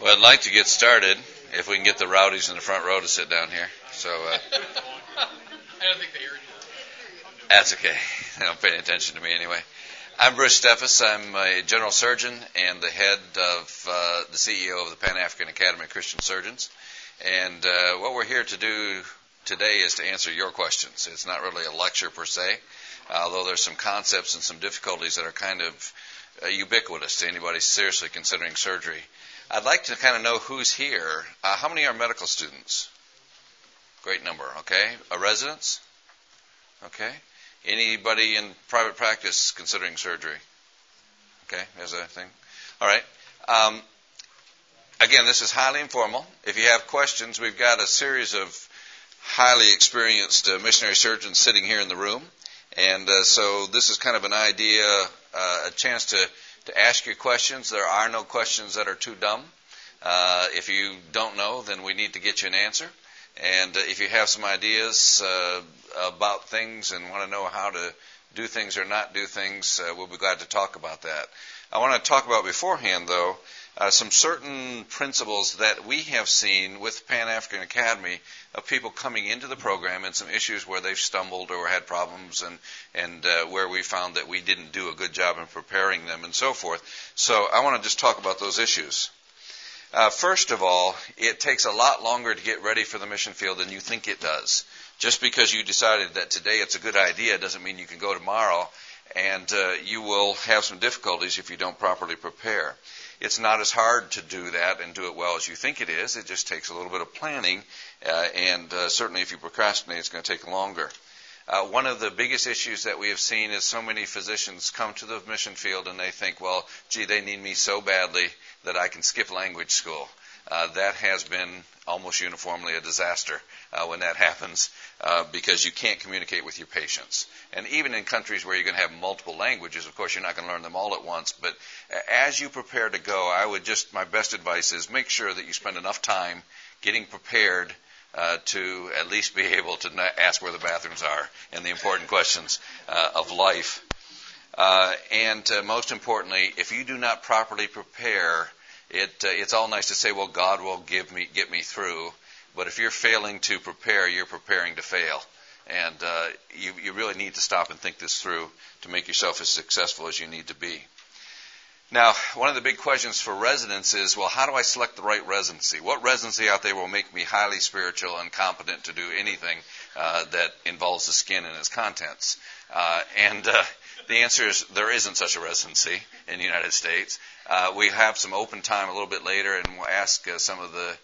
Well, I'd like to get started if we can get the rowdies in the front row to sit down here. So uh, I don't think they heard you. that's okay. They don't pay any attention to me anyway. I'm Bruce Steffes. I'm a general surgeon and the head of uh, the CEO of the Pan African Academy of Christian Surgeons. And uh, what we're here to do today is to answer your questions. It's not really a lecture per se, although there's some concepts and some difficulties that are kind of uh, ubiquitous to anybody seriously considering surgery. I'd like to kind of know who's here. Uh, how many are medical students? Great number, okay. A residents? Okay. Anybody in private practice considering surgery? Okay, there's a thing. All right. Um, again, this is highly informal. If you have questions, we've got a series of highly experienced uh, missionary surgeons sitting here in the room. And uh, so this is kind of an idea, uh, a chance to to ask your questions. There are no questions that are too dumb. Uh, if you don't know, then we need to get you an answer. And uh, if you have some ideas uh, about things and want to know how to do things or not do things, uh, we'll be glad to talk about that. I want to talk about beforehand, though, uh, some certain principles that we have seen with Pan African Academy of people coming into the program and some issues where they've stumbled or had problems and and uh, where we found that we didn't do a good job in preparing them and so forth. So I want to just talk about those issues. Uh, first of all, it takes a lot longer to get ready for the mission field than you think it does. Just because you decided that today it's a good idea doesn't mean you can go tomorrow, and uh, you will have some difficulties if you don't properly prepare. It's not as hard to do that and do it well as you think it is. It just takes a little bit of planning, uh, and uh, certainly if you procrastinate, it's going to take longer. Uh, one of the biggest issues that we have seen is so many physicians come to the mission field and they think, well, gee, they need me so badly that I can skip language school. Uh, that has been almost uniformly a disaster uh, when that happens uh, because you can't communicate with your patients. And even in countries where you're going to have multiple languages, of course, you're not going to learn them all at once. But as you prepare to go, I would just, my best advice is make sure that you spend enough time getting prepared uh, to at least be able to ask where the bathrooms are and the important questions uh, of life. Uh, and uh, most importantly, if you do not properly prepare, it, uh, it's all nice to say, well, God will give me, get me through. But if you're failing to prepare, you're preparing to fail. And uh, you, you really need to stop and think this through to make yourself as successful as you need to be. Now, one of the big questions for residents is, well, how do I select the right residency? What residency out there will make me highly spiritual and competent to do anything uh, that involves the skin and its contents? Uh, and uh, the answer is there isn't such a residency in the United States. Uh, we have some open time a little bit later, and we'll ask uh, some of the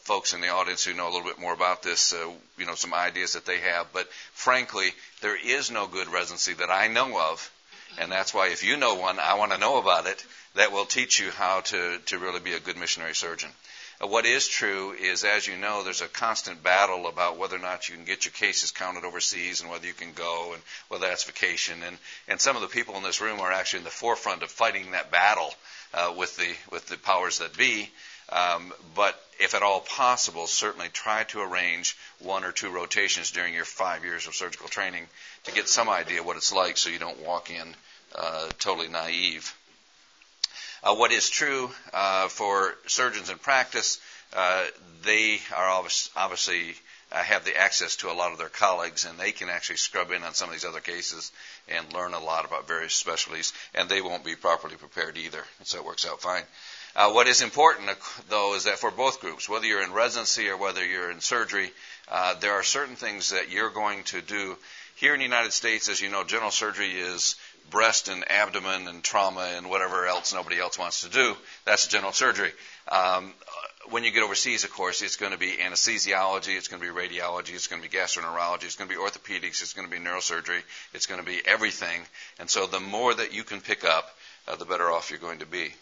folks in the audience who know a little bit more about this, uh, you know, some ideas that they have. But frankly, there is no good residency that I know of, and that's why if you know one, I want to know about it. That will teach you how to to really be a good missionary surgeon. Uh, what is true is, as you know, there's a constant battle about whether or not you can get your cases counted overseas and whether you can go and whether that's vacation. And, and some of the people in this room are actually in the forefront of fighting that battle uh, with the with the powers that be. Um, but if at all possible, certainly try to arrange one or two rotations during your five years of surgical training to get some idea what it's like so you don't walk in uh, totally naive. Uh, what is true uh, for surgeons in practice, uh, they are obviously uh, have the access to a lot of their colleagues, and they can actually scrub in on some of these other cases and learn a lot about various specialties, and they won't be properly prepared either. So it works out fine. Uh, what is important, though, is that for both groups, whether you're in residency or whether you're in surgery, uh, there are certain things that you're going to do. Here in the United States, as you know, general surgery is breast and abdomen and trauma and whatever else nobody else wants to do. That's general surgery. Um, when you get overseas, of course, it's going to be anesthesiology, it's going to be radiology, it's going to be gastroenterology, it's going to be orthopedics, it's going to be neurosurgery, it's going to be everything. And so the more that you can pick up, uh, the better off you're going to be.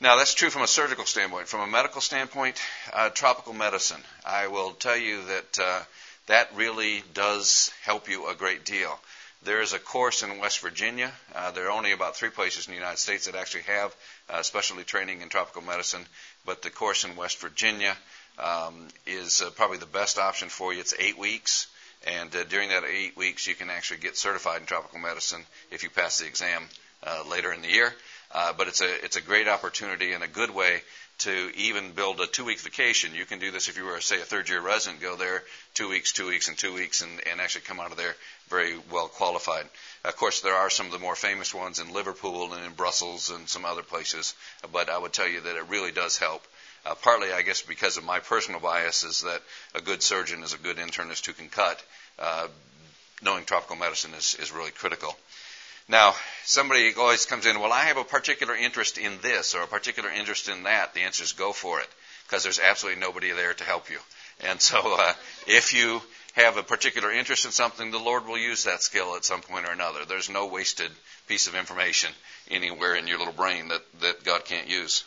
Now, that's true from a surgical standpoint. From a medical standpoint, uh, tropical medicine, I will tell you that uh, that really does help you a great deal. There is a course in West Virginia. Uh, there are only about three places in the United States that actually have uh, specialty training in tropical medicine, but the course in West Virginia um, is uh, probably the best option for you. It's eight weeks, and uh, during that eight weeks, you can actually get certified in tropical medicine if you pass the exam later in the year. Uh, but it's a it's a great opportunity and a good way to even build a two week vacation. You can do this if you were, say, a third year resident, go there two weeks, two weeks, and two weeks, and, and actually come out of there very well qualified. Of course, there are some of the more famous ones in Liverpool and in Brussels and some other places, but I would tell you that it really does help. Uh, partly, I guess, because of my personal bias, is that a good surgeon is a good internist who can cut. Uh, knowing tropical medicine is, is really critical. Now, somebody always comes in, well, I have a particular interest in this or a particular interest in that. The answer is go for it because there's absolutely nobody there to help you. And so, uh, if you have a particular interest in something, the Lord will use that skill at some point or another. There's no wasted piece of information anywhere in your little brain that, that God can't use.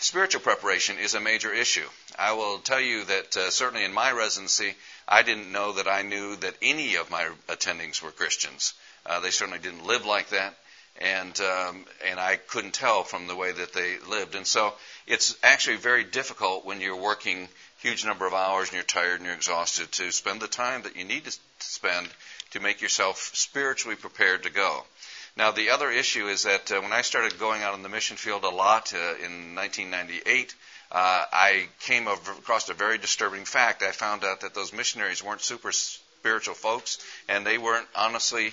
Spiritual preparation is a major issue. I will tell you that uh, certainly in my residency, I didn't know that I knew that any of my attendings were Christians. Uh, they certainly didn't live like that, and um, and I couldn't tell from the way that they lived. And so it's actually very difficult when you're working huge number of hours and you're tired and you're exhausted to spend the time that you need to spend to make yourself spiritually prepared to go. Now, the other issue is that uh, when I started going out in the mission field a lot uh, in 1998, uh, I came across a very disturbing fact. I found out that those missionaries weren't super spiritual folks, and they weren't honestly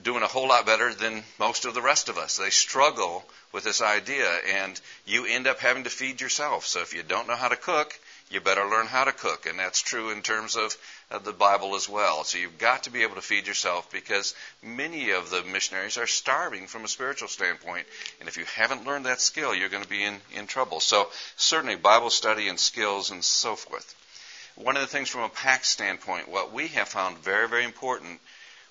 doing a whole lot better than most of the rest of us. They struggle with this idea, and you end up having to feed yourself. So if you don't know how to cook, you better learn how to cook. And that's true in terms of the Bible as well. So you've got to be able to feed yourself because many of the missionaries are starving from a spiritual standpoint. And if you haven't learned that skill, you're going to be in, in trouble. So certainly Bible study and skills and so forth. One of the things from a PAC standpoint, what we have found very, very important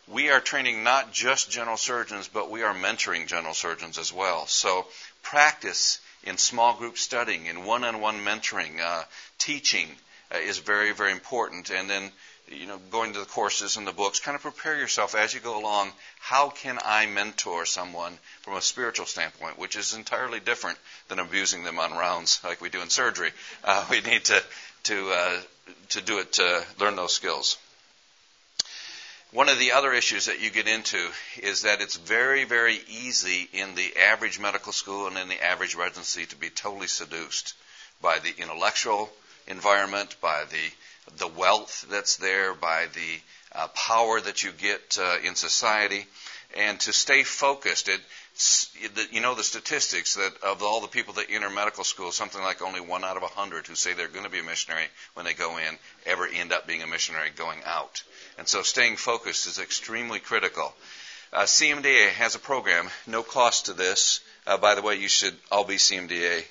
we are training not just general surgeons, but we are mentoring general surgeons as well. So practice in small group studying, in one-on-one mentoring, uh, teaching uh, is very, very important. And then, you know, going to the courses and the books, kind of prepare yourself as you go along. How can I mentor someone from a spiritual standpoint, which is entirely different than abusing them on rounds like we do in surgery. Uh, we need to to uh, to do it to learn those skills. One of the other issues that you get into is that it's very, very easy in the average medical school and in the average residency to be totally seduced by the intellectual environment, by the the wealth that's there, by the uh, power that you get uh, in society, and to stay focused. It, you know the statistics that of all the people that enter medical school, something like only one out of a hundred who say they're going to be a missionary when they go in ever end up being a missionary going out. And so staying focused is extremely critical. Uh, CMDA has a program, no cost to this. Uh, by the way, you should all be CMDA.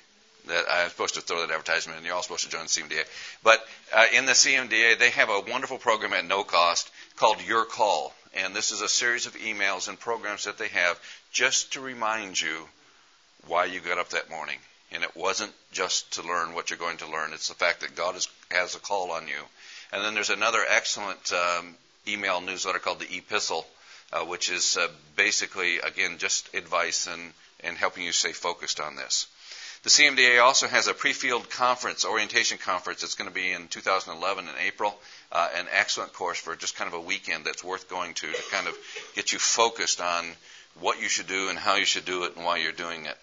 That I'm supposed to throw that advertisement, and you're all supposed to join the CMDA. But uh, in the CMDA, they have a wonderful program at no cost called Your Call, and this is a series of emails and programs that they have just to remind you why you got up that morning. And it wasn't just to learn what you're going to learn; it's the fact that God is, has a call on you and then there's another excellent um, email newsletter called the Epistle, uh, which is uh, basically, again, just advice and, and helping you stay focused on this. The CMDA also has a pre-field conference, orientation conference. It's going to be in 2011 in April. Uh, an excellent course for just kind of a weekend that's worth going to to kind of get you focused on what you should do and how you should do it and why you're doing it.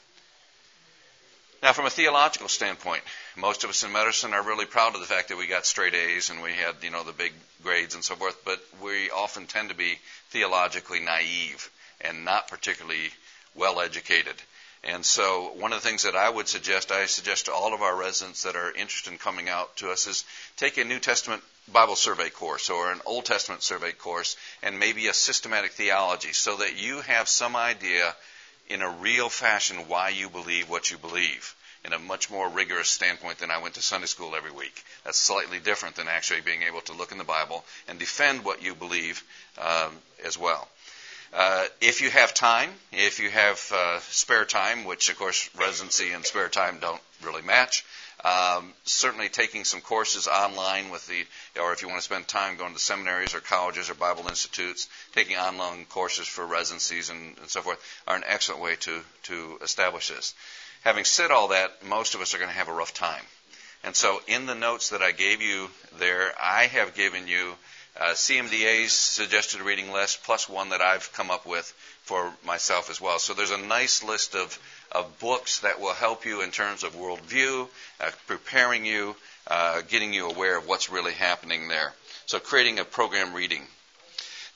Now, from a theological standpoint, most of us in medicine are really proud of the fact that we got straight A's and we had, you know, the big grades and so forth, but we often tend to be theologically naive and not particularly well educated. And so, one of the things that I would suggest, I suggest to all of our residents that are interested in coming out to us, is take a New Testament Bible survey course or an Old Testament survey course and maybe a systematic theology so that you have some idea in a real fashion why you believe what you believe in a much more rigorous standpoint than I went to Sunday school every week. That's slightly different than actually being able to look in the Bible and defend what you believe um, as well. Uh, if you have time, if you have uh, spare time, which of course residency and spare time don't really match, um, certainly taking some courses online with the, or if you want to spend time going to seminaries or colleges or Bible institutes, taking online courses for residencies and, and so forth are an excellent way to, to establish this. Having said all that, most of us are going to have a rough time. And so in the notes that I gave you there, I have given you uh, CMDA's suggested reading list plus one that I've come up with for myself as well. So there's a nice list of, of books that will help you in terms of worldview, uh, preparing you, uh, getting you aware of what's really happening there. So creating a program reading.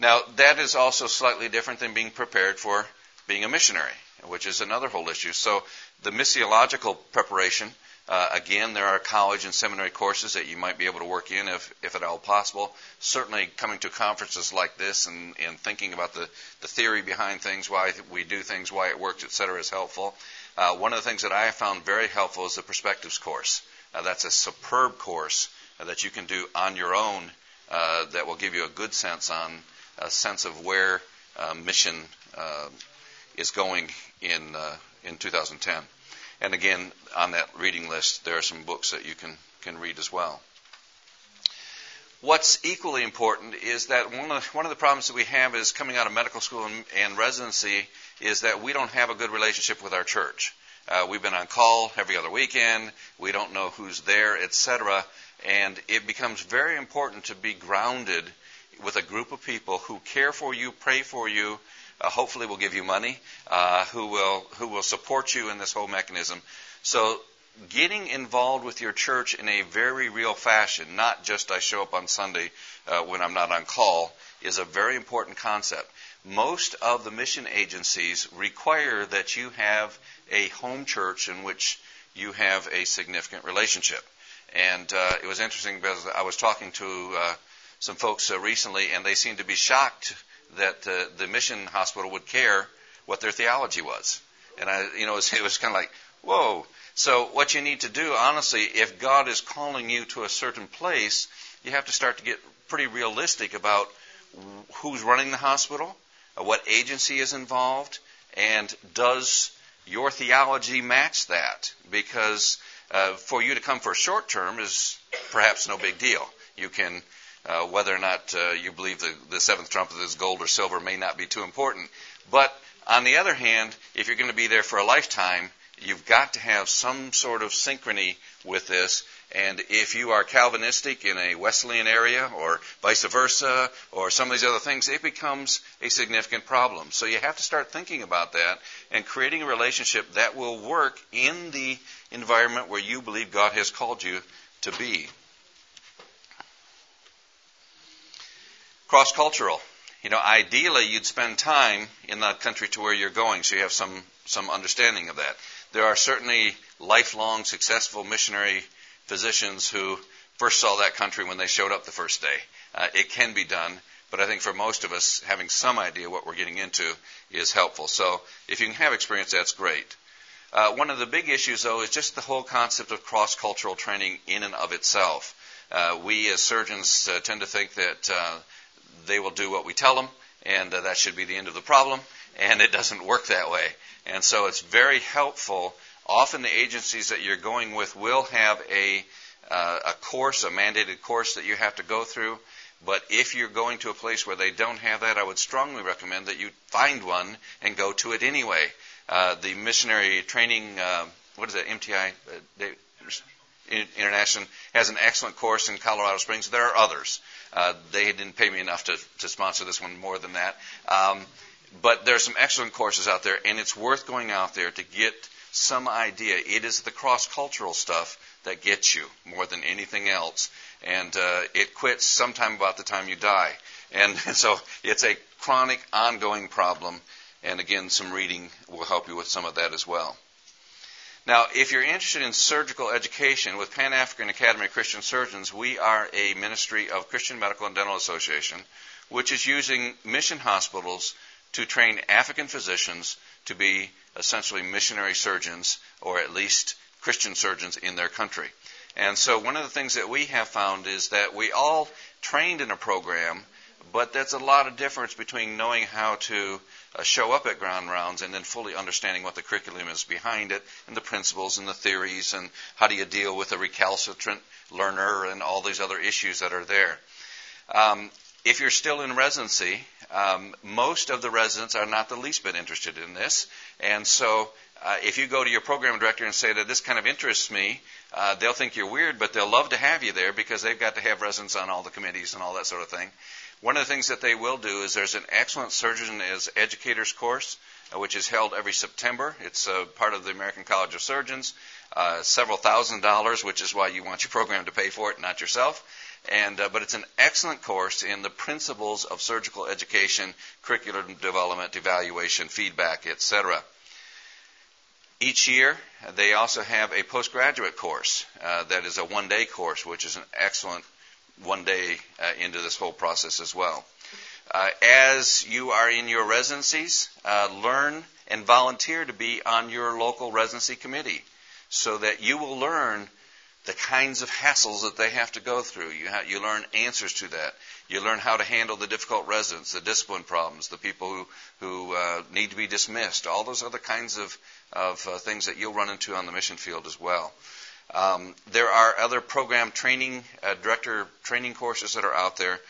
Now that is also slightly different than being prepared for being a missionary, which is another whole issue. So the missiological preparation uh, again, there are college and seminary courses that you might be able to work in if, if at all possible. Certainly, coming to conferences like this and, and thinking about the, the theory behind things, why we do things, why it works, et cetera, is helpful. Uh, one of the things that I have found very helpful is the Perspectives course. Uh, that's a superb course uh, that you can do on your own uh, that will give you a good sense on a sense of where uh, mission is going in in 2010. And again, on that reading list, there are some books that you can, can read as well. What's equally important is that one of, the, one of the problems that we have is coming out of medical school and, and residency is that we don't have a good relationship with our church. Uh, we've been on call every other weekend. We don't know who's there, etc. And it becomes very important to be grounded with a group of people who care for you, pray for you, uh, hopefully will give you money, uh, who will who will support you in this whole mechanism. So getting involved with your church in a very real fashion, not just I show up on Sunday uh, when I'm not on call, is a very important concept. Most of the mission agencies require that you have a home church in which you have a significant relationship. And uh, it was interesting because I was talking to uh, some folks uh, recently, and they seemed to be shocked that uh, the mission hospital would care what their theology was. And I, you know, it was, was kind of like, whoa. So what you need to do, honestly, if God is calling you to a certain place, you have to start to get pretty realistic about who's running the hospital, uh, what agency is involved, and does your theology match that? Because uh, for you to come for a short term is perhaps no big deal. You can uh, whether or not uh, you believe the, the seventh trumpet is gold or silver may not be too important. But on the other hand, if you're going to be there for a lifetime, you've got to have some sort of synchrony with this. And if you are Calvinistic in a Wesleyan area or vice versa or some of these other things, it becomes a significant problem. So you have to start thinking about that and creating a relationship that will work in the environment where you believe God has called you to be. Cross cultural. You know, ideally you'd spend time in that country to where you're going, so you have some some understanding of that. There are certainly lifelong successful missionary physicians who first saw that country when they showed up the first day. Uh, it can be done, but I think for most of us, having some idea what we're getting into is helpful. So if you can have experience, that's great. Uh, one of the big issues, though, is just the whole concept of cross cultural training in and of itself. Uh, we as surgeons uh, tend to think that uh, they will do what we tell them, and uh, that should be the end of the problem. And it doesn't work that way. And so it's very helpful. Often the agencies that you're going with will have a uh, a course, a mandated course that you have to go through. But if you're going to a place where they don't have that, I would strongly recommend that you find one and go to it anyway. Uh, the missionary training, uh, what is that, MTI, uh, International has an excellent course in Colorado Springs. There are others. Uh, they didn't pay me enough to, to sponsor this one more than that. Um, but there are some excellent courses out there, and it's worth going out there to get some idea. It is the cross cultural stuff that gets you more than anything else. And uh, it quits sometime about the time you die. And, and so it's a chronic, ongoing problem. And again, some reading will help you with some of that as well. Now, if you're interested in surgical education with Pan African Academy of Christian Surgeons, we are a ministry of Christian Medical and Dental Association, which is using mission hospitals to train African physicians to be essentially missionary surgeons or at least Christian surgeons in their country. And so one of the things that we have found is that we all trained in a program, but that's a lot of difference between knowing how to uh, show up at grand rounds and then fully understanding what the curriculum is behind it and the principles and the theories and how do you deal with a recalcitrant learner and all these other issues that are there. Um, if you're still in residency, um, most of the residents are not the least bit interested in this. And so uh, if you go to your program director and say that this kind of interests me, uh, they'll think you're weird, but they'll love to have you there because they've got to have residents on all the committees and all that sort of thing. One of the things that they will do is there's an excellent surgeon as educators course, uh, which is held every September. It's uh, part of the American College of Surgeons, uh, several thousand dollars, which is why you want your program to pay for it, not yourself. And, uh, but it's an excellent course in the principles of surgical education, curriculum development, evaluation, feedback, etc. Each year, they also have a postgraduate course uh, that is a one day course, which is an excellent one day uh, into this whole process as well. Uh, as you are in your residencies, uh, learn and volunteer to be on your local residency committee so that you will learn the kinds of hassles that they have to go through. You, ha- you learn answers to that. You learn how to handle the difficult residents, the discipline problems, the people who, who uh, need to be dismissed, all those other kinds of, of uh, things that you'll run into on the mission field as well. Um, there are other program training, uh, director training courses that are out there.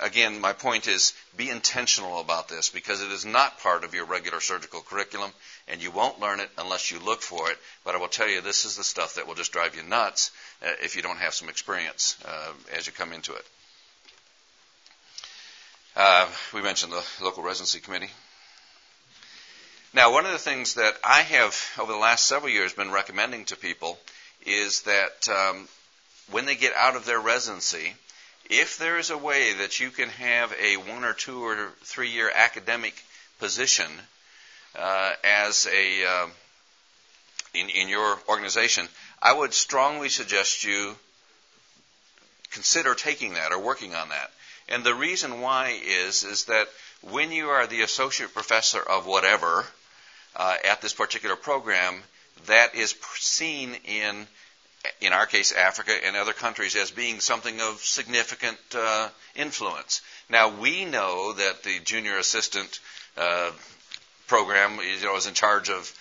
Again, my point is be intentional about this because it is not part of your regular surgical curriculum and you won't learn it unless you look for it. But I will tell you, this is the stuff that will just drive you nuts uh, if you don't have some experience uh, as you come into it. Uh, we mentioned the local residency committee. Now, one of the things that I have over the last several years been recommending to people is that um, when they get out of their residency, if there is a way that you can have a one or two or three year academic position uh, as a uh, in, in your organization, I would strongly suggest you consider taking that or working on that. And the reason why is is that when you are the associate professor of whatever uh, at this particular program, that is seen in in our case Africa and other countries as being something of significant uh, influence. Now we know that the junior assistant uh, program you know, is in charge of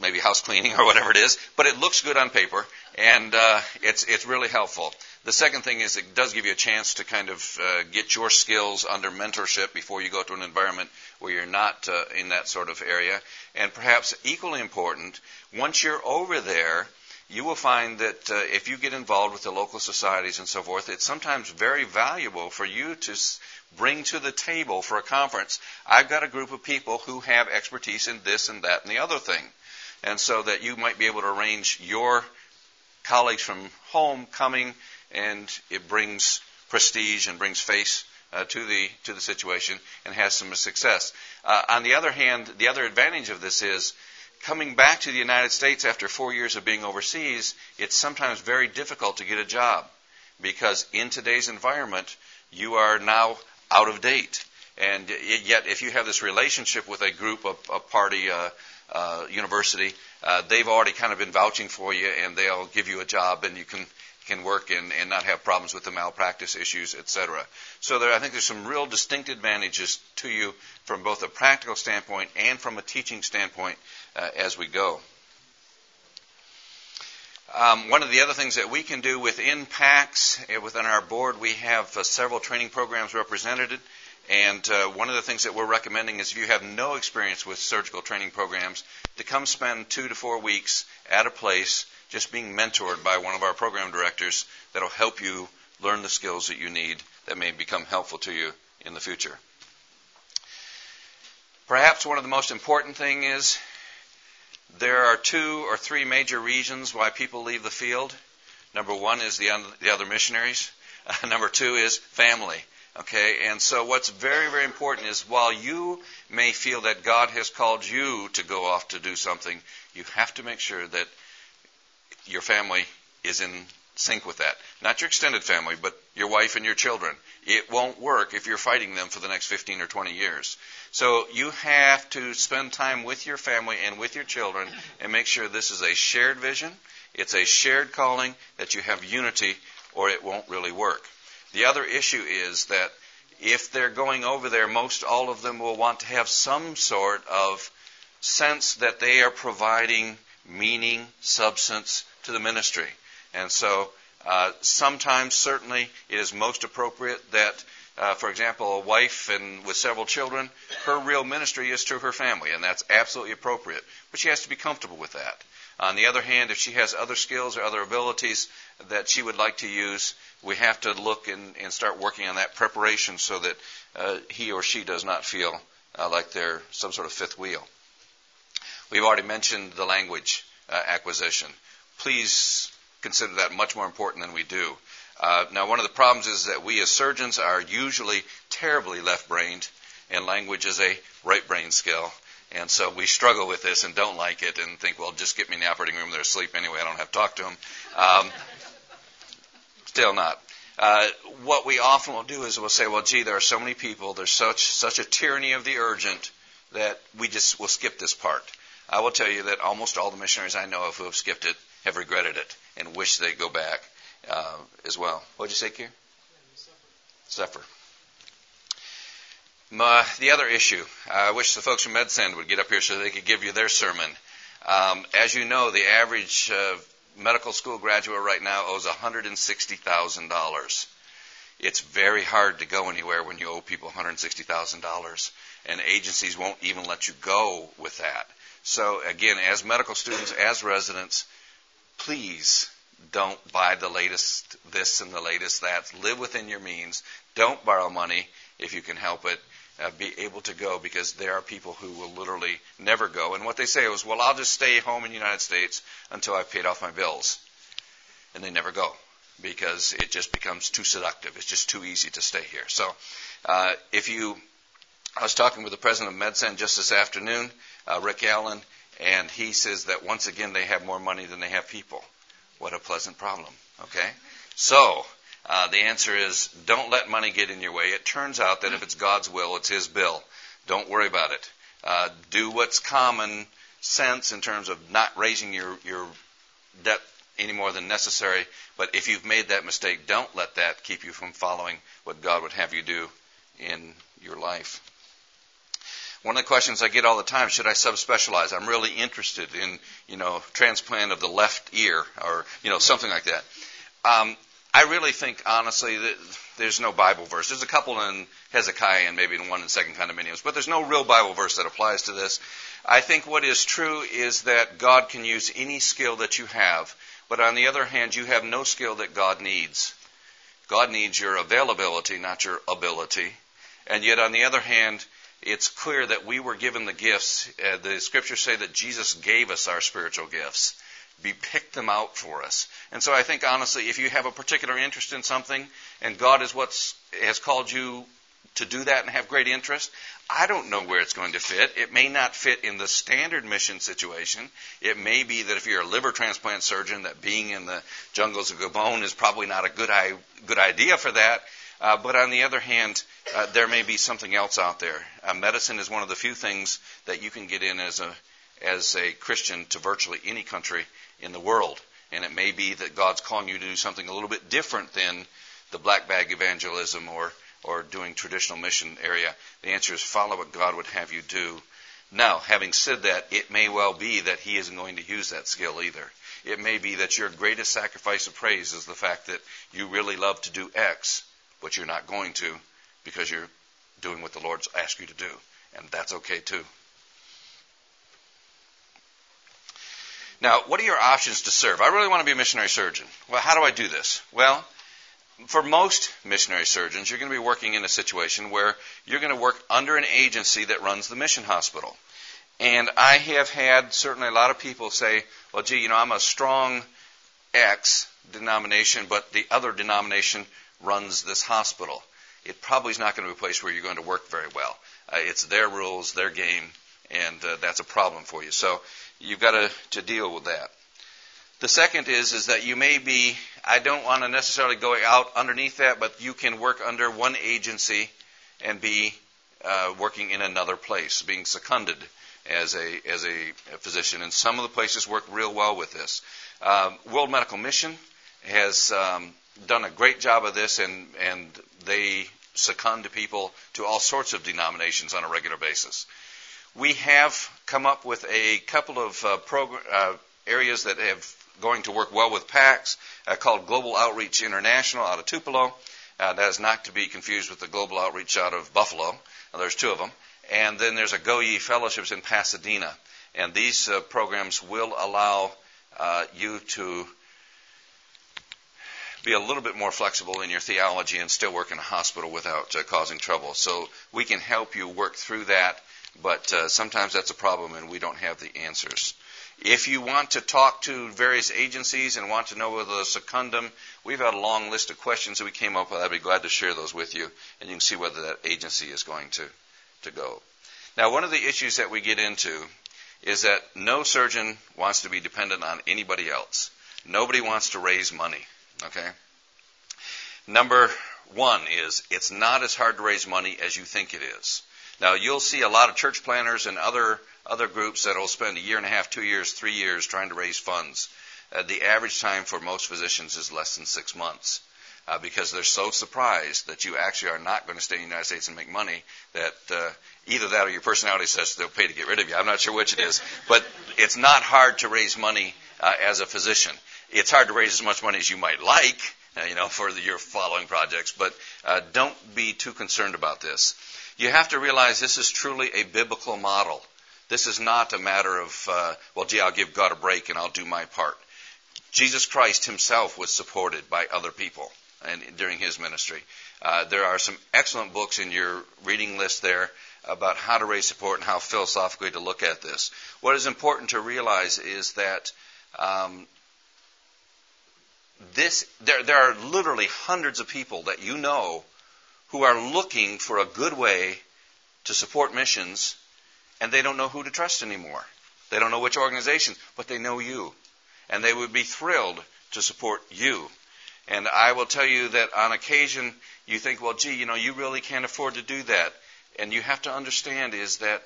maybe house cleaning or whatever it is, but it looks good on paper and uh, it's it's really helpful. The second thing is it does give you a chance to kind of uh, get your skills under mentorship before you go to an environment where you're not uh, in that sort of area. And perhaps equally important, once you're over there, you will find that uh, if you get involved with the local societies and so forth, it's sometimes very valuable for you to bring to the table for a conference. I've got a group of people who have expertise in this and that and the other thing. And so that you might be able to arrange your colleagues from home coming and it brings prestige and brings face uh, to the to the situation and has some success. Uh, on the other hand, the other advantage of this is coming back to the United States after four years of being overseas. It's sometimes very difficult to get a job because in today's environment, you are now out of date. And yet, if you have this relationship with a group, a, a party, uh, uh, university, uh, they've already kind of been vouching for you, and they'll give you a job, and you can can work and, and not have problems with the malpractice issues, etc. So there, I think there's some real distinct advantages to you from both a practical standpoint and from a teaching standpoint uh, as we go. Um, one of the other things that we can do within PAACS, uh, within our board, we have uh, several training programs represented. And uh, one of the things that we're recommending is if you have no experience with surgical training programs, to come spend two to four weeks at a place just being mentored by one of our program directors that'll help you learn the skills that you need that may become helpful to you in the future. Perhaps one of the most important thing is there are two or three major reasons why people leave the field. Number one is the, the other missionaries. Number two is family. Okay, and so what's very, very important is while you may feel that God has called you to go off to do something, you have to make sure that your family is in sync with that. Not your extended family, but your wife and your children. It won't work if you're fighting them for the next 15 or 20 years. So you have to spend time with your family and with your children and make sure this is a shared vision, it's a shared calling, that you have unity, or it won't really work. The other issue is that if they're going over there, most all of them will want to have some sort of sense that they are providing meaning, substance to the ministry. And so uh, sometimes, certainly, it is most appropriate that, uh, for example, a wife and with several children, her real ministry is to her family, and that's absolutely appropriate. But she has to be comfortable with that. On the other hand, if she has other skills or other abilities that she would like to use, we have to look and, and start working on that preparation so that uh, he or she does not feel uh, like they're some sort of fifth wheel. We've already mentioned the language uh, acquisition. Please consider that much more important than we do. Uh, now, one of the problems is that we as surgeons are usually terribly left-brained, and language is a right-brain skill. And so we struggle with this and don't like it and think, well, just get me in the operating room. They're asleep anyway. I don't have to talk to them. Um, still not. Uh, what we often will do is we'll say, well, gee, there are so many people. There's such such a tyranny of the urgent that we just will skip this part. I will tell you that almost all the missionaries I know of who have skipped it have regretted it and wish they'd go back uh, as well. What'd you say, Kier? Suffer. My, the other issue, I wish the folks from MedSend would get up here so they could give you their sermon. Um, as you know, the average uh, medical school graduate right now owes $160,000. It's very hard to go anywhere when you owe people $160,000, and agencies won't even let you go with that. So, again, as medical students, as residents, please don't buy the latest this and the latest that. Live within your means. Don't borrow money if you can help it. Uh, be able to go because there are people who will literally never go. And what they say is, well, I'll just stay home in the United States until I've paid off my bills. And they never go because it just becomes too seductive. It's just too easy to stay here. So uh, if you, I was talking with the president of MedSend just this afternoon, uh, Rick Allen, and he says that once again they have more money than they have people. What a pleasant problem. Okay? So, uh, the answer is don't let money get in your way. It turns out that if it's God's will, it's His bill. Don't worry about it. Uh, do what's common sense in terms of not raising your, your debt any more than necessary. But if you've made that mistake, don't let that keep you from following what God would have you do in your life. One of the questions I get all the time, should I subspecialize? I'm really interested in, you know, transplant of the left ear or, you know, something like that. Um, I really think, honestly, that there's no Bible verse. There's a couple in Hezekiah and maybe in one in Second Condominiums, but there's no real Bible verse that applies to this. I think what is true is that God can use any skill that you have, but on the other hand, you have no skill that God needs. God needs your availability, not your ability. And yet, on the other hand, it's clear that we were given the gifts. Uh, the scriptures say that Jesus gave us our spiritual gifts. Be picked them out for us. And so I think honestly, if you have a particular interest in something, and God is what has called you to do that and have great interest, I don't know where it's going to fit. It may not fit in the standard mission situation. It may be that if you're a liver transplant surgeon, that being in the jungles of Gabon is probably not a good, good idea for that. Uh, but on the other hand, uh, there may be something else out there. Uh, medicine is one of the few things that you can get in as a as a Christian to virtually any country in the world. And it may be that God's calling you to do something a little bit different than the black bag evangelism or or doing traditional mission area. The answer is follow what God would have you do. Now, having said that, it may well be that He isn't going to use that skill either. It may be that your greatest sacrifice of praise is the fact that you really love to do X, but you're not going to because you're doing what the Lord's asked you to do. And that's okay too. Now, what are your options to serve? I really want to be a missionary surgeon. Well, how do I do this? Well, for most missionary surgeons, you're going to be working in a situation where you're going to work under an agency that runs the mission hospital. And I have had certainly a lot of people say, well, gee, you know, I'm a strong X denomination, but the other denomination runs this hospital it probably is not going to be a place where you're going to work very well. Uh, it's their rules, their game, and uh, that's a problem for you. So you've got to, to deal with that. The second is is that you may be I don't want to necessarily go out underneath that, but you can work under one agency and be uh, working in another place, being seconded as a as a physician. And some of the places work real well with this. Um, World Medical Mission has um, done a great job of this, and and they second people to all sorts of denominations on a regular basis. We have come up with a couple of uh, uh, areas that have going to work well with PAACS uh, called Global Outreach International out of Tupelo. Uh, that is not to be confused with the Global Outreach out of Buffalo. Now, there's two of them. And then there's a Go Ye Fellowships in Pasadena. And these uh, programs will allow uh, you to be a little bit more flexible in your theology and still work in a hospital without uh, causing trouble. So we can help you work through that, but uh, sometimes that's a problem and we don't have the answers. If you want to talk to various agencies and want to know whether the secundum, we've had a long list of questions that we came up with. I'd be glad to share those with you, and you can see whether that agency is going to, to go. Now, one of the issues that we get into is that no surgeon wants to be dependent on anybody else. Nobody wants to raise money. Okay? Number one is it's not as hard to raise money as you think it is. Now you'll see a lot of church planners and other other groups that will spend a year and a half, two years, three years trying to raise funds. Uh, the average time for most physicians is less than six months. Uh, because they're so surprised that you actually are not going to stay in the United States and make money that uh, either that or your personality says they'll pay to get rid of you. I'm not sure which it is, but it's not hard to raise money uh, as a physician. It's hard to raise as much money as you might like, uh, you know, for the, your following projects, but uh, don't be too concerned about this. You have to realize this is truly a biblical model. This is not a matter of, uh, well, gee, I'll give God a break and I'll do my part. Jesus Christ himself was supported by other people and during his ministry. Uh, there are some excellent books in your reading list there about how to raise support and how philosophically to look at this. What is important to realize is that um, this there, there are literally hundreds of people that you know who are looking for a good way to support missions and they don't know who to trust anymore. They don't know which organization, but they know you. And they would be thrilled to support you. And I will tell you that on occasion you think, well, gee, you know, you really can't afford to do that. And you have to understand is that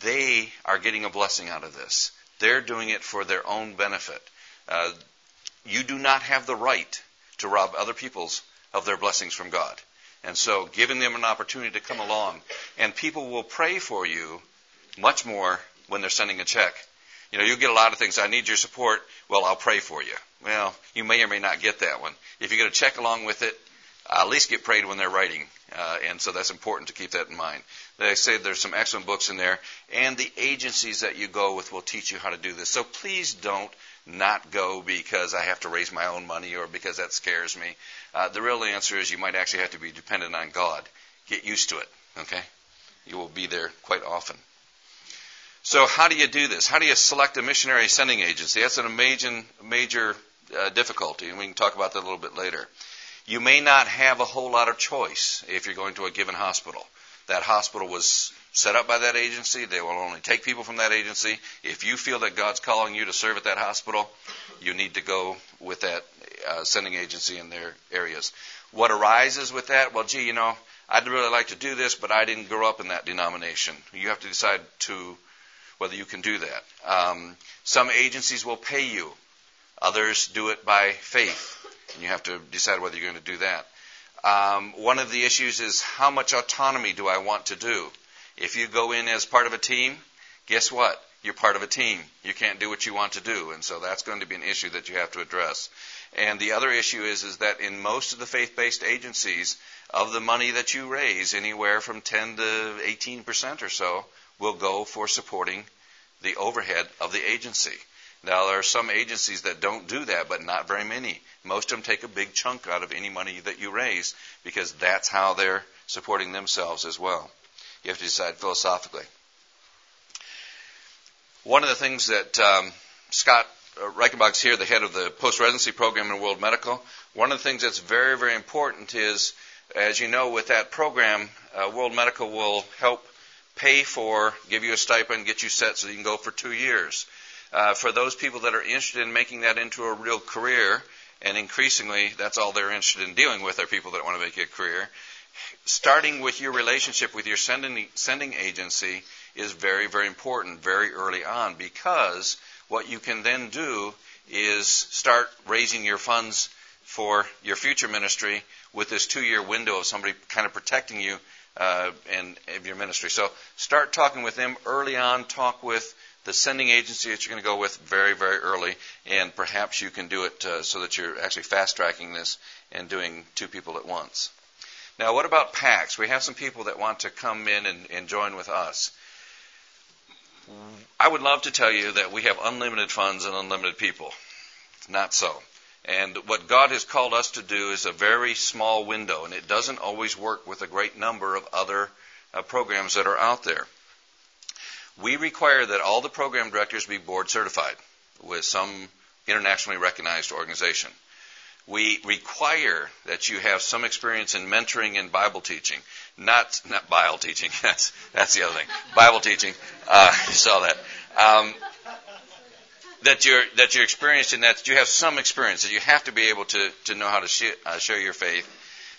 they are getting a blessing out of this. They're doing it for their own benefit. Uh, you do not have the right to rob other people's of their blessings from God. And so giving them an opportunity to come along, and people will pray for you much more when they're sending a check. You know, you get a lot of things. I need your support. Well, I'll pray for you. Well, you may or may not get that one. If you get a check along with it, at least get prayed when they're writing. Uh, and so that's important to keep that in mind. They say there's some excellent books in there, and the agencies that you go with will teach you how to do this. So please don't not go because I have to raise my own money or because that scares me. Uh, the real answer is you might actually have to be dependent on God. Get used to it, okay? You will be there quite often. So, how do you do this? How do you select a missionary sending agency? That's an amazing, major uh, difficulty, and we can talk about that a little bit later. You may not have a whole lot of choice if you're going to a given hospital. That hospital was set up by that agency. They will only take people from that agency. If you feel that God's calling you to serve at that hospital, you need to go with that uh, sending agency in their areas. What arises with that? Well, gee, you know, I'd really like to do this, but I didn't grow up in that denomination. You have to decide to whether you can do that. Um, some agencies will pay you. Others do it by faith, and you have to decide whether you're going to do that. Um, one of the issues is how much autonomy do I want to do? If you go in as part of a team, guess what? You're part of a team. You can't do what you want to do, and so that's going to be an issue that you have to address. And the other issue is is that in most of the faith-based agencies, of the money that you raise, anywhere from 10 to 18 percent or so will go for supporting the overhead of the agency. Now, there are some agencies that don't do that, but not very many. Most of them take a big chunk out of any money that you raise because that's how they're supporting themselves as well. You have to decide philosophically. One of the things that um, Scott uh, Reichenbach's here, the head of the post residency program in World Medical. One of the things that's very, very important is, as you know, with that program, uh, World Medical will help pay for, give you a stipend, get you set so you can go for two years. Uh, for those people that are interested in making that into a real career, and increasingly that's all they're interested in dealing with are people that want to make it a career starting with your relationship with your sending, sending agency is very, very important very early on because what you can then do is start raising your funds for your future ministry with this two year window of somebody kind of protecting you uh, and your ministry. So start talking with them early on. Talk with the sending agency that you're going to go with very, very early, and perhaps you can do it uh, so that you're actually fast tracking this and doing two people at once. Now, what about PAACS? We have some people that want to come in and, and join with us. I would love to tell you that we have unlimited funds and unlimited people. It's not so. And what God has called us to do is a very small window, and it doesn't always work with a great number of other uh, programs that are out there. We require that all the program directors be board certified with some internationally recognized organization. We require that you have some experience in mentoring and Bible teaching, not not Bible teaching. That's that's the other thing. Bible teaching. Uh, saw that. Um, that you're that you're experienced in that, that you have some experience that you have to be able to to know how to sh- uh, share your faith.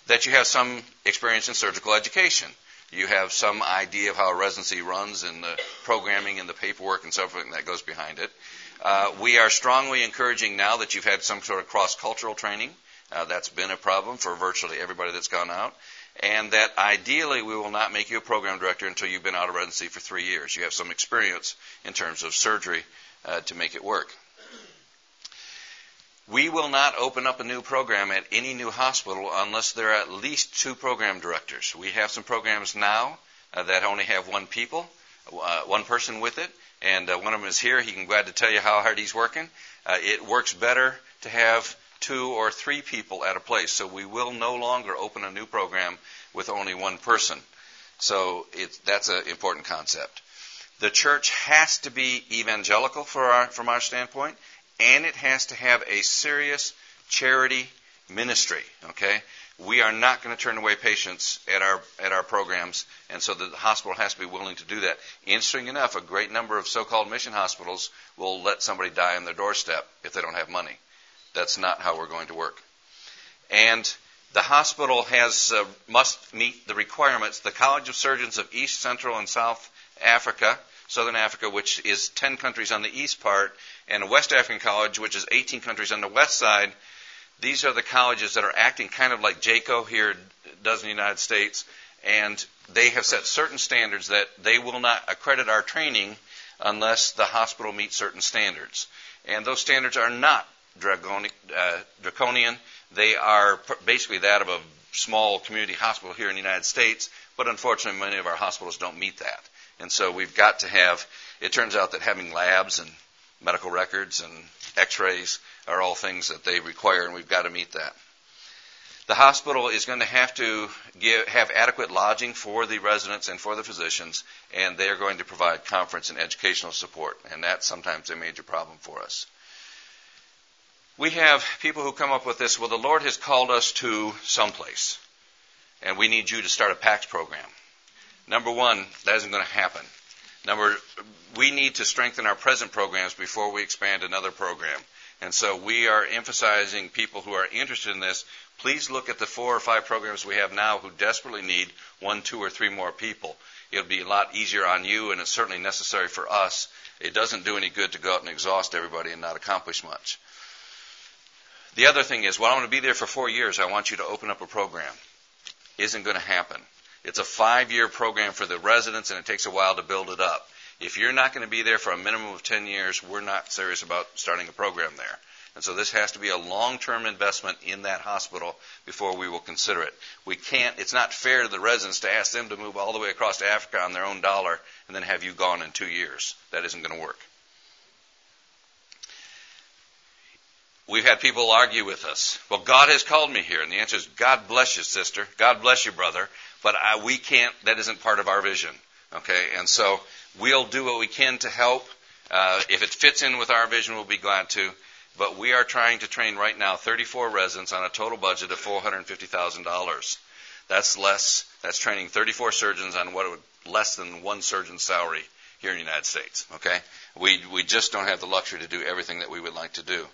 That you have some experience in surgical education. You have some idea of how a residency runs and the programming and the paperwork and so forth that goes behind it. Uh, we are strongly encouraging now that you've had some sort of cross cultural training. Uh, that's been a problem for virtually everybody that's gone out. And that ideally we will not make you a program director until you've been out of residency for three years. You have some experience in terms of surgery uh, to make it work. We will not open up a new program at any new hospital unless there are at least two program directors. We have some programs now uh, that only have one people, uh, one person with it, and uh, one of them is here. He can glad to tell you how hard he's working. Uh, it works better to have two or three people at a place, so we will no longer open a new program with only one person. So that's an important concept. The church has to be evangelical our, from our standpoint, and it has to have a serious charity ministry. Okay, we are not going to turn away patients at our at our programs, and so the hospital has to be willing to do that. Interesting enough, a great number of so-called mission hospitals will let somebody die on their doorstep if they don't have money. That's not how we're going to work. And the hospital has uh, must meet the requirements. The College of Surgeons of East, Central, and South Africa, Southern Africa, which is 10 countries on the east part, and a West African college, which is 18 countries on the west side, these are the colleges that are acting kind of like JCAHO here does in the United States, and they have set certain standards that they will not accredit our training unless the hospital meets certain standards. And those standards are not uh, draconian. They are basically that of a small community hospital here in the United States, but unfortunately, many of our hospitals don't meet that. And so we've got to have, it turns out that having labs and medical records and x rays are all things that they require, and we've got to meet that. The hospital is going to have to give, have adequate lodging for the residents and for the physicians, and they are going to provide conference and educational support, and that's sometimes a major problem for us. We have people who come up with this, well, the Lord has called us to someplace, and we need you to start a PAACS program. Number one, that isn't going to happen. Number, we need to strengthen our present programs before we expand another program. And so we are emphasizing people who are interested in this. Please look at the four or five programs we have now who desperately need one, two, or three more people. It'll be a lot easier on you, and it's certainly necessary for us. It doesn't do any good to go out and exhaust everybody and not accomplish much. The other thing is, well, I'm going to be there for four years. I want you to open up a program. Isn't going to happen. It's a five year program for the residents, and it takes a while to build it up. If you're not going to be there for a minimum of 10 years, we're not serious about starting a program there. And so this has to be a long-term investment in that hospital before we will consider it. We can't, it's not fair to the residents to ask them to move all the way across to Africa on their own dollar and then have you gone in two years. That isn't going to work. We've had people argue with us. Well, God has called me here. And the answer is, God bless you, sister. God bless you, brother. But I, we can't, that isn't part of our vision. Okay? And so We'll do what we can to help. Uh, if it fits in with our vision, we'll be glad to. But we are trying to train right now 34 residents on a total budget of $450,000. That's less. That's training 34 surgeons on what would less than one surgeon's salary here in the United States. Okay, we we just don't have the luxury to do everything that we would like to do.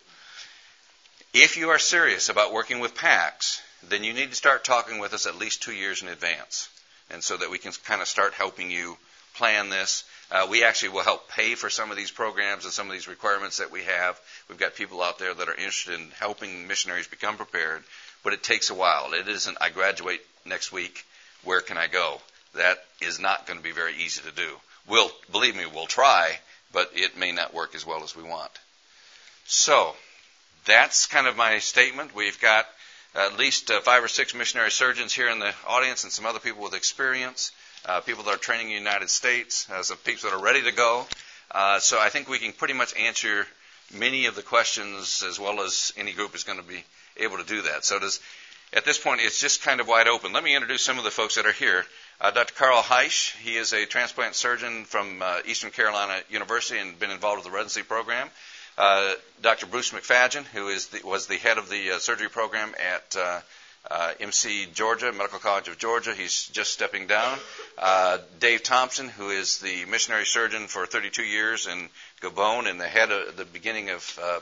If you are serious about working with PAACS, then you need to start talking with us at least two years in advance, and so that we can kind of start helping you plan this. Uh, we actually will help pay for some of these programs and some of these requirements that we have. We've got people out there that are interested in helping missionaries become prepared, but it takes a while. It isn't, I graduate next week, where can I go? That is not going to be very easy to do. We'll, believe me, we'll try, but it may not work as well as we want. So, that's kind of my statement. We've got at least uh, five or six missionary surgeons here in the audience and some other people with experience uh, people that are training in the United States, uh, some people that are ready to go. Uh, so I think we can pretty much answer many of the questions as well as any group is going to be able to do that. So does, at this point, it's just kind of wide open. Let me introduce some of the folks that are here. Uh, Dr. Carl Heisch, he is a transplant surgeon from uh, Eastern Carolina University and been involved with the residency program. Uh, Dr. Bruce MacFadyen, who is the, was the head of the uh, surgery program at uh, uh, MC Georgia, Medical College of Georgia. He's just stepping down. Uh, Dave Thompson, who is the missionary surgeon for 32 years in Gabon and the head of the beginning of uh.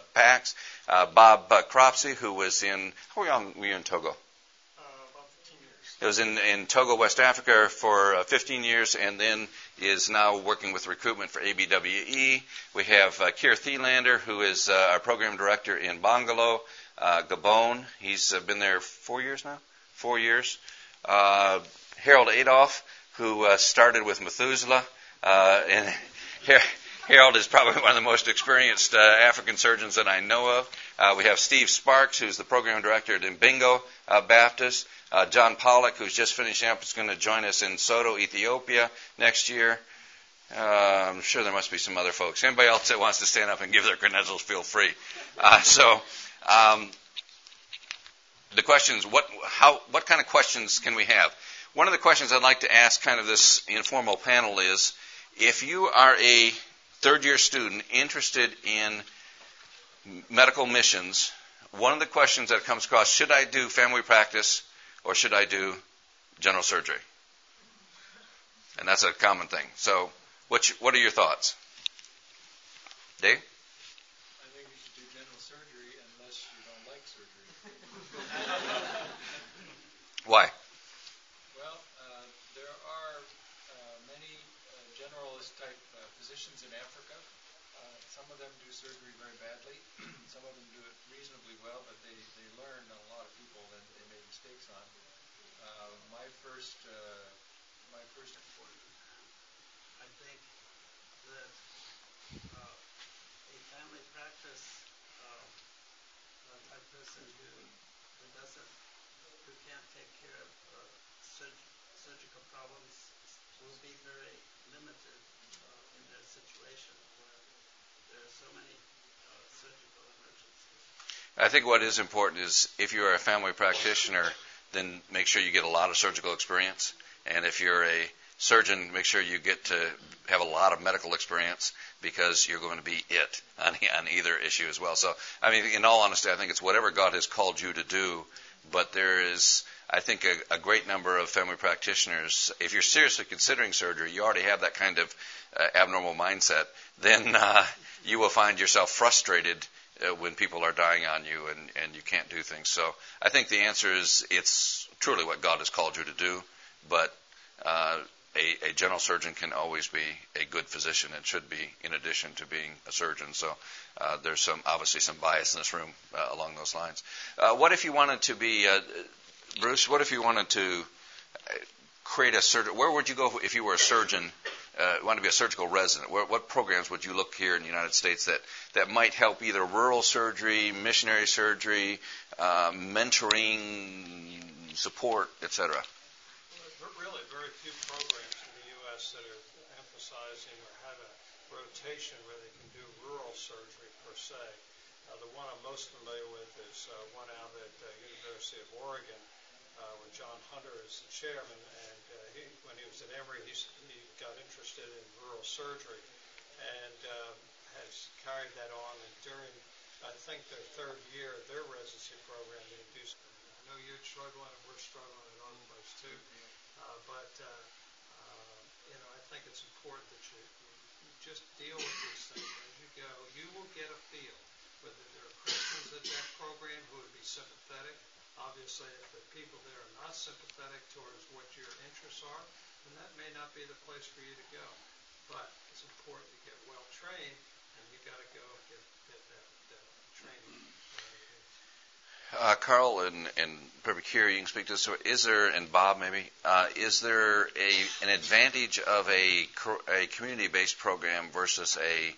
Uh, Bob Cropsey, who was in, how long were you in Togo? Uh, about 15 years. It was in, in Togo, West Africa for uh, 15 years and then is now working with recruitment for ABWE. We have uh, Thelander, who is uh, our program director in Bongolo uh, Gabon. He's uh, been there four years now. Four years. Uh, Harold Adolph, who started with Methuselah, and Harold is probably one of the most experienced uh, African surgeons that I know of. Uh, we have Steve Sparks, who's the program director at Mbingo uh, Baptist. Uh, John Pollock, who's just finishing up, is going to join us in Soddo, Ethiopia next year. Uh, I'm sure there must be some other folks. Anybody else that wants to stand up and give their credentials, feel free. Uh, so um, the questions, what, how, what kind of questions can we have? One of the questions I'd like to ask kind of this informal panel is, if you are a third year student interested in medical missions, one of the questions that comes across, should I do family practice or should I do general surgery? And that's a common thing. So, what, what are your thoughts? Dave? Why? Well, uh, there are uh, many uh, generalist type uh, physicians in Africa. Uh, some of them do surgery very badly. some of them do it reasonably well, but they, they learn on a lot of people that they made mistakes on. Uh, my first my first I think that a family practice type person who, who doesn't who can't take care of uh, surg- surgical problems will be very limited uh, in their situation I think what is important is if you're a family practitioner, then make sure you get a lot of surgical experience. And if you're a surgeon, make sure you get to have a lot of medical experience because you're going to be it on, on either issue as well. So, I mean, in all honesty, I think it's whatever God has called you to do but there is, I think, a, a, great number of family practitioners. If you're seriously considering surgery, you already have that kind of uh, abnormal mindset, then uh, you will find yourself frustrated uh, when people are dying on you and, and you can't do things. So I think the answer is it's truly what God has called you to do, but uh, a, a, general surgeon can always be a good physician and should be in addition to being a surgeon. So uh, there's some obviously some bias in this room uh, along those lines. Uh, what if you wanted to be uh, Bruce? What if you wanted to uh, create a surgeon? Where would you go if you were a surgeon? Uh, want to be a surgical resident? Where, what programs would you look here in the United States that that might help either rural surgery, missionary surgery, mentoring, support, etc.? There're really very few programs in the U.S. that are emphasizing or have a rotation where they can do rural surgery per se. Uh, the one I'm most familiar with is uh, one out at uh, University of Oregon, uh, where John Hunter is the chairman. And uh, he, when he was at Emory, he, he got interested in rural surgery and uh, has carried that on. And during, I think, their third year of their residency program, they do. I know you're struggling, and we're struggling in other places too. Uh, but uh, uh, you know, I think it's important that you, you just deal with these things as you go. You will get a feel whether there are Christians at that program who would be sympathetic. Obviously, if there people that are not sympathetic towards what your interests are, then that may not be the place for you to go. But it's important to get well trained, and you got to go get, get that, that training. Uh, Carl and, and probably you can speak to this. Is there, and Bob maybe, uh, is there a, an advantage of a, a community-based program versus a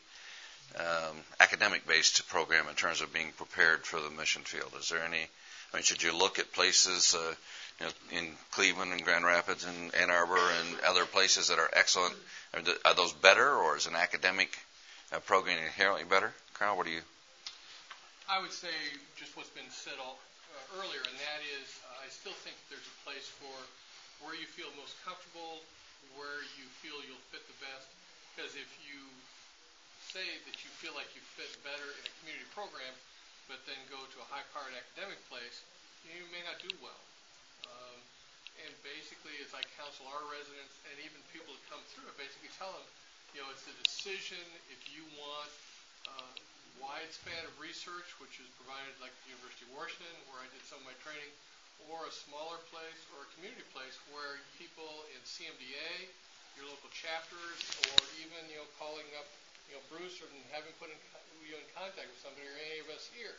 um, academic-based program in terms of being prepared for the mission field? Is there any? I mean, should you look at places uh, you know, in Cleveland and Grand Rapids and Ann Arbor and other places that are excellent? I mean, are those better, or is an academic uh, program inherently better? Carl, what do you? I would say just what's been said all, uh, earlier, and that is uh, I still think there's a place for where you feel most comfortable, where you feel you'll fit the best. Because if you say that you feel like you fit better in a community program, but then go to a high-powered academic place, you may not do well. Um, and basically, as I counsel our residents and even people that come through, I basically tell them, you know, it's a decision if you want uh, wide span of research, which is provided like the University of Washington, where I did some of my training, or a smaller place or a community place where people in CMDA, your local chapters, or even you know calling up you know Bruce or having put in, you in contact with somebody or any of us here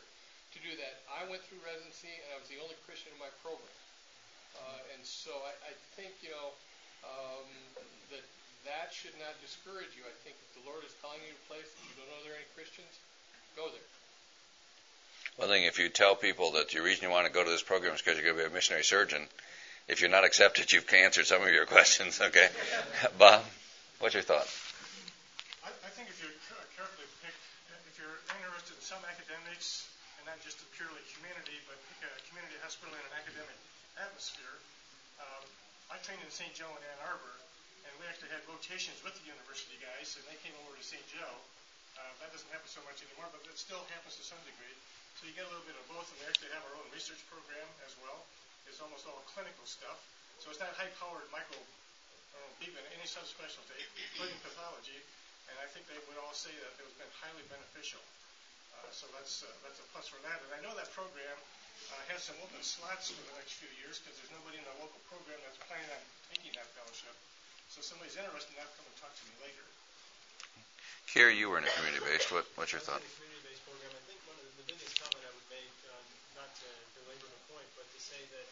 to do that. I went through residency and I was the only Christian in my program, uh, and so I, I think you know um, that that should not discourage you. I think if the Lord is calling you to a place that you don't know there are any Christians, go there. One thing, if you tell people that the reason you want to go to this program is because you're going to be a missionary surgeon, if you're not accepted, you've answered some of your questions. Okay, Bob, what's your thought? I, I think if you carefully pick, if you're interested in some academics and not just a purely humanity, but pick a community hospital in an academic atmosphere. Um, I trained in St. Joe in Ann Arbor, and we actually had rotations with the university guys, and they came over to St. Joe. Uh, that doesn't happen so much anymore, but it still happens to some degree. So you get a little bit of both, and we actually have our own research program as well. It's almost all clinical stuff. So it's not high-powered micro, uh, even any subspecialty, including pathology. And I think they would all say that it has been highly beneficial. Uh, so that's uh, that's a plus for that. And I know that program uh, has some open slots for the next few years because there's nobody in the local program that's planning on taking that fellowship. So if somebody's interested in that, come and talk to me later. Kerry, you were in a community-based. What, what's your thought? Community-based program. I think one of the, the biggest comment I would make, um, not to belabor the point, but to say that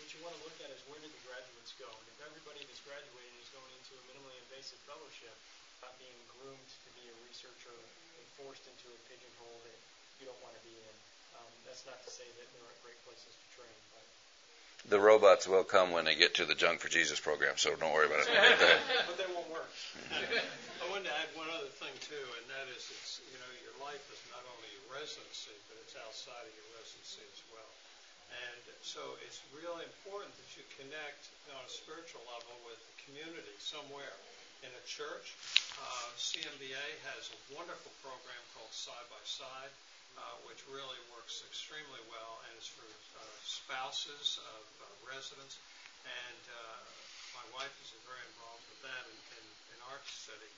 what you want to look at is where did the graduates go? And if everybody that's graduating is going into a minimally invasive fellowship, not being groomed to be a researcher and forced into a pigeonhole that you don't want to be in, um, that's not to say that there aren't great places to train. But the robots will come when they get to the Junk for Jesus program, so don't worry about it. but they won't work. I wanted to add one other thing too, and that is, it's you know, your life is not only your residency, but it's outside of your residency as well. And so it's really important that you connect on a spiritual level with the community somewhere. In a church, uh, CMDA has a wonderful program called Side by Side, uh, which really works extremely well and is for uh, spouses of uh, residents. And uh, my wife is very involved with that in, in, in our city.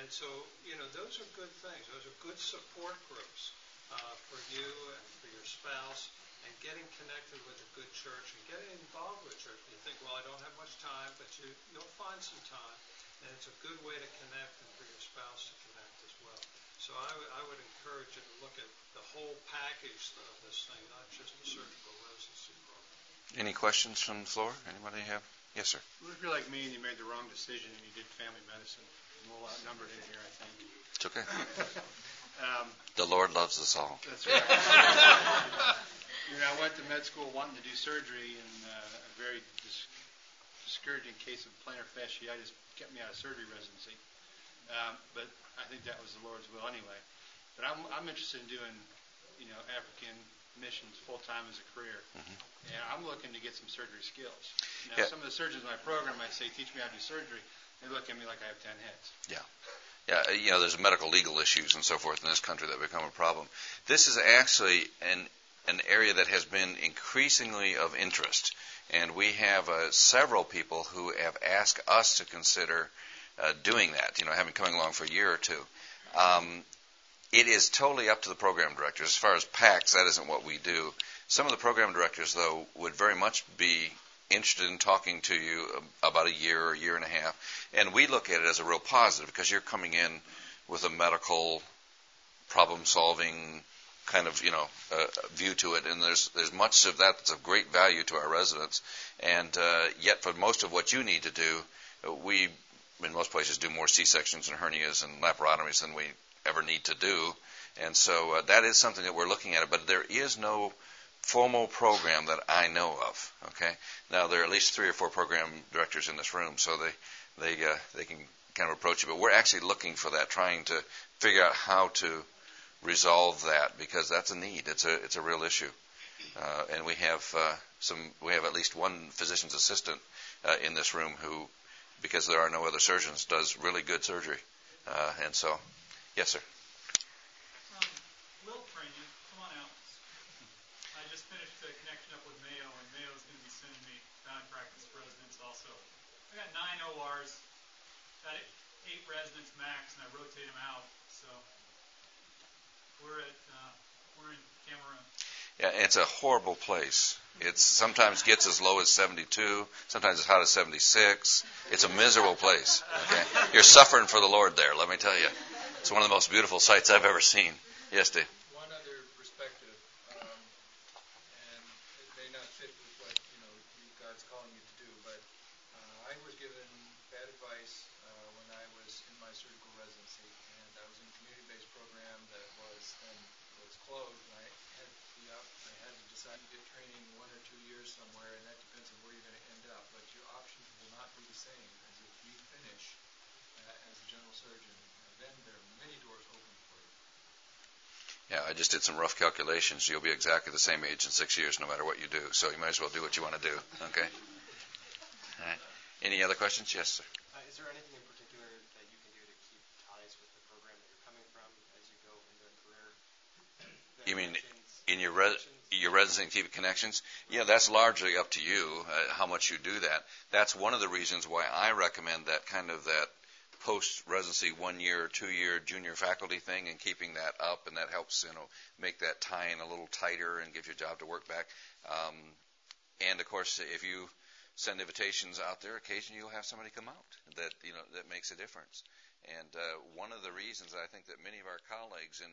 And so, you know, those are good things. Those are good support groups uh, for you and for your spouse and getting connected with a good church and getting involved with church. You think, well, I don't have much time, but you, you'll find some time. And it's a good way to connect and for your spouse to connect as well. So I, w- I would encourage you to look at the whole package of this thing, not just the surgical residency program. Any questions from the floor? Anybody have? Yes, sir. If you're like me and you made the wrong decision and you did family medicine, I'm a little outnumbered in here, I think. It's okay. um, the Lord loves us all. That's right. you know, I went to med school wanting to do surgery, and uh, a very dis- discouraging case of plantar fasciitis kept me out of surgery residency. Um, but I think that was the Lord's will anyway. But I'm, I'm interested in doing, you know, African missions full time as a career, mm-hmm. and I'm looking to get some surgery skills. Now, yeah. some of the surgeons in my program, I say, teach me how to do surgery. They look at me like I have ten heads. Yeah. Yeah, you know, there's medical legal issues and so forth in this country that become a problem. This is actually an an area that has been increasingly of interest, and we have uh, several people who have asked us to consider uh, doing that. You know, having coming along for a year or two. Um, it is totally up to the program directors. As far as PAACS, that isn't what we do. Some of the program directors, though, would very much be interested in talking to you about a year or a year and a half. And we look at it as a real positive because you're coming in with a medical problem solving kind of you know uh, view to it, and there's there's much of that that's of great value to our residents. And uh, yet, for most of what you need to do, we in most places do more C sections and hernias and laparotomies than we ever need to do. And so uh, that is something that we're looking at. But there is no formal program that I know of. Okay. Now there are at least three or four program directors in this room, so they they uh, they can kind of approach it. But we're actually looking for that, trying to figure out how to resolve that because that's a need. It's a it's a real issue, uh, and we have uh, some. We have at least one physician's assistant uh, in this room who, because there are no other surgeons, does really good surgery. And so, yes, sir. Um, Will Training, come on out. I just finished a connection up with Mayo, and Mayo's going to be sending me bound practice residents also. I got nine ORs, got eight residents max, and I rotate them out. So we're at uh, we're in Cameroon. Yeah, it's a horrible place. It sometimes gets as low as 72, sometimes as hot as 76. It's a miserable place. Okay, you're suffering for the Lord there. Let me tell you, it's one of the most beautiful sights I've ever seen. Yes, Dave. One other perspective, um, and it may not fit with what you know God's calling you to do, but uh, I was given bad advice uh, when I was in my surgical residency, and I was in a community-based program that was then was closed, and I had to be up. I had to decide to get training one or two years somewhere, and that depends on where you're going to end up. But your options will not be the same as if you finish uh, as a general surgeon. Uh, then there are many doors open for you. Yeah, I just did some rough calculations. You'll be exactly the same age in six years, no matter what you do. So you might as well do what you want to do. Okay. All right. Any other questions? Yes, sir. Uh, is there anything in particular that you can do to keep ties with the program that you're coming from as you go into a career? You mean in your res- connections? Your residency keep connections? Yeah, that's largely up to you uh, how much you do that. That's one of the reasons why I recommend that kind of that post residency one year, or two year junior faculty thing, and keeping that up, and that helps you know make that tie in a little tighter and gives you a job to work back. Um, and of course, if you send invitations out there, occasionally you'll have somebody come out that you know that makes a difference. And uh, one of the reasons I think that many of our colleagues in